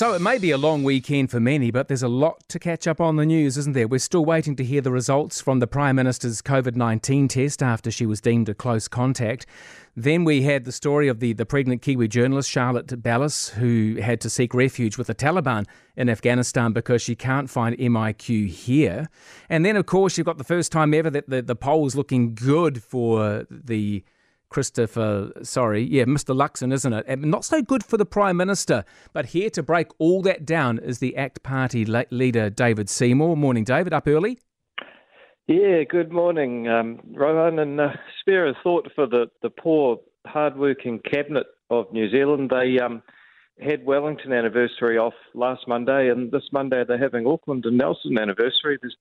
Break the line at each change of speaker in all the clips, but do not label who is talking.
So it may be a long weekend for many, but there's a lot to catch up on the news, isn't there? We're still waiting to hear the results from the Prime Minister's COVID 19 test after she was deemed a close contact. Then we had the story of the, the pregnant Kiwi journalist Charlotte Bellis, who had to seek refuge with the Taliban in Afghanistan because she can't find MIQ here. And then, of course, you've got the first time ever that the, the polls looking good for the Christopher, sorry, yeah, Mr. Luxon, isn't it? And not so good for the Prime Minister. But here to break all that down is the ACT Party leader, David Seymour. Morning, David. Up early?
Yeah, good morning, um, Rowan. And uh, spare a thought for the, the poor, hard-working cabinet of New Zealand. They um, had Wellington anniversary off last Monday, and this Monday they're having Auckland and Nelson anniversary. There's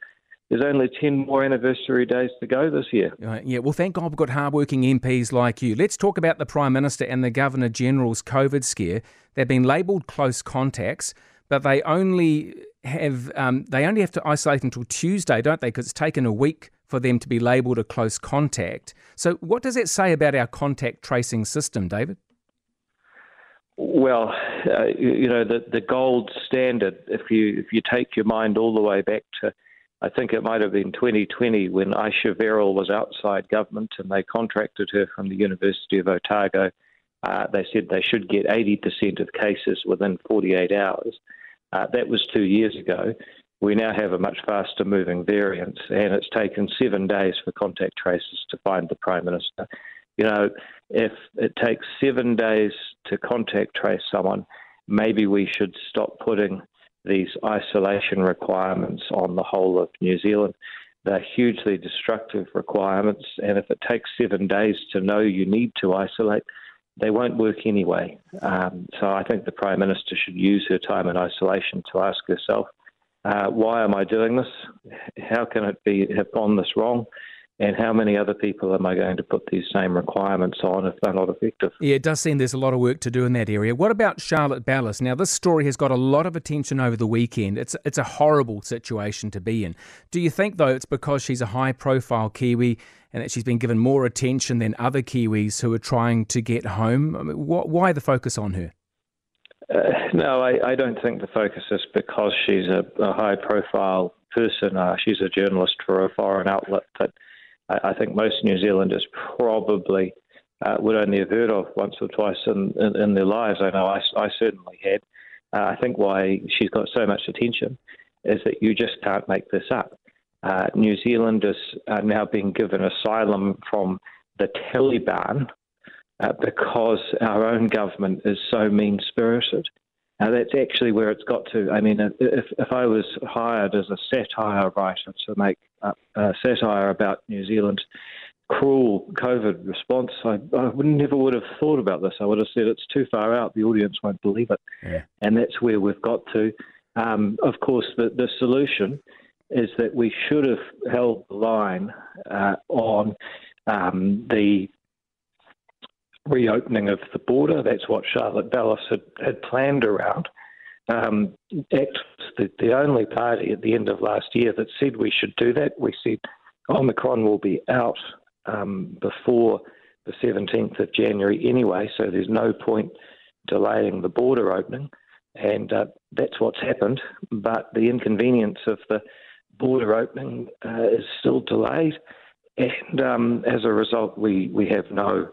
there's only 10 more anniversary days to go this year.
Right, yeah, well, thank God we've got hardworking MPs like you. Let's talk about the Prime Minister and the Governor General's COVID scare. They've been labelled close contacts, but they only have um, they only have to isolate until Tuesday, don't they? Because it's taken a week for them to be labelled a close contact. So, what does it say about our contact tracing system, David?
Well, uh, you know the the gold standard. If you if you take your mind all the way back to I think it might have been 2020 when Ayesha Verrall was outside government and they contracted her from the University of Otago. Uh, they said they should get 80% of cases within 48 hours. Uh, that was two years ago. We now have a much faster moving variant, and it's taken seven days for contact tracers to find the Prime Minister. You know, if it takes seven days to contact trace someone, maybe we should stop putting these isolation requirements on the whole of New Zealand. They're hugely destructive requirements, and if it takes seven days to know you need to isolate, they won't work anyway. Um, so I think the Prime Minister should use her time in isolation to ask herself, uh, why am I doing this? How can it be have gone this wrong? And how many other people am I going to put these same requirements on if they're not effective?
Yeah, it does seem there's a lot of work to do in that area. What about Charlotte Bellis? Now, this story has got a lot of attention over the weekend. It's it's a horrible situation to be in. Do you think though it's because she's a high-profile Kiwi and that she's been given more attention than other Kiwis who are trying to get home? I mean, wh- why the focus on her?
Uh, no, I, I, don't think the focus is because she's a, a high-profile person. Uh, she's a journalist for a foreign outlet that I, I think most New Zealanders probably uh, would only have heard of once or twice in, in, in their lives. I know I, I certainly had. Uh, I think why she's got so much attention is that you just can't make this up. Uh, New Zealanders are now being given asylum from the Taliban uh, because our own government is so mean spirited. Now, that's actually where it's got to. I mean, if, if I was hired as a satire writer to make a, a satire about New Zealand's cruel COVID response, I, I would never would have thought about this. I would have said it's too far out. The audience won't believe it. Yeah. And that's where we've got to. Um, of course, the, the solution is that we should have held the line uh, on um, the reopening of the border. That's what Charlotte Bellis had, had planned around. Um, ACT was the, the only party at the end of last year that said we should do that. We said Omicron will be out um, before the 17th of January anyway, so there's no point delaying the border opening. And uh, that's what's happened. But the inconvenience of the border opening uh, is still delayed. And um, as a result, we, we have no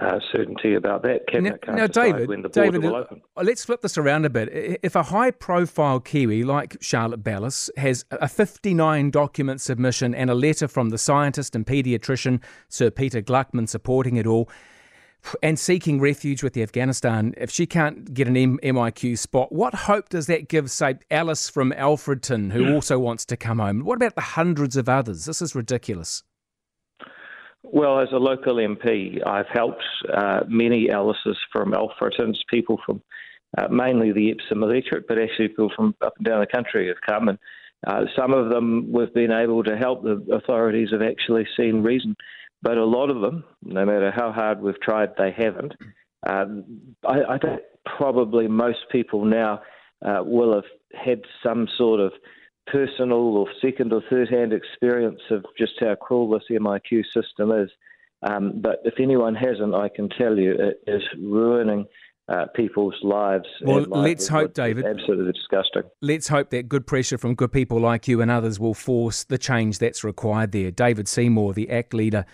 uh, certainty about that. Cabinet now, now David, David, uh,
let's flip this around a bit. If a high-profile Kiwi like Charlotte Bellis has a 59 document submission and a letter from the scientist and paediatrician Sir Peter Gluckman supporting it all, and seeking refuge with the Afghanistan, if she can't get an M- MIQ spot, what hope does that give, say, Alice from Alfredton, who also wants to come home? What about the hundreds of others? This is ridiculous.
Well, as a local MP, I've helped uh, many Alice's from Alfredtons, people from uh, mainly the Epsom electorate, but actually people from up and down the country have come. And uh, some of them we've been able to help. The authorities have actually seen reason. But a lot of them, no matter how hard we've tried, they haven't. Um, I, I think probably most people now uh, will have had some sort of personal or second or third hand experience of just how cruel this MIQ system is. Um, but if anyone hasn't, I can tell you it is ruining uh, people's lives.
Well, let's hope, David.
Absolutely disgusting.
Let's hope that good pressure from good people like you and others will force the change that's required there. David Seymour, the ACT leader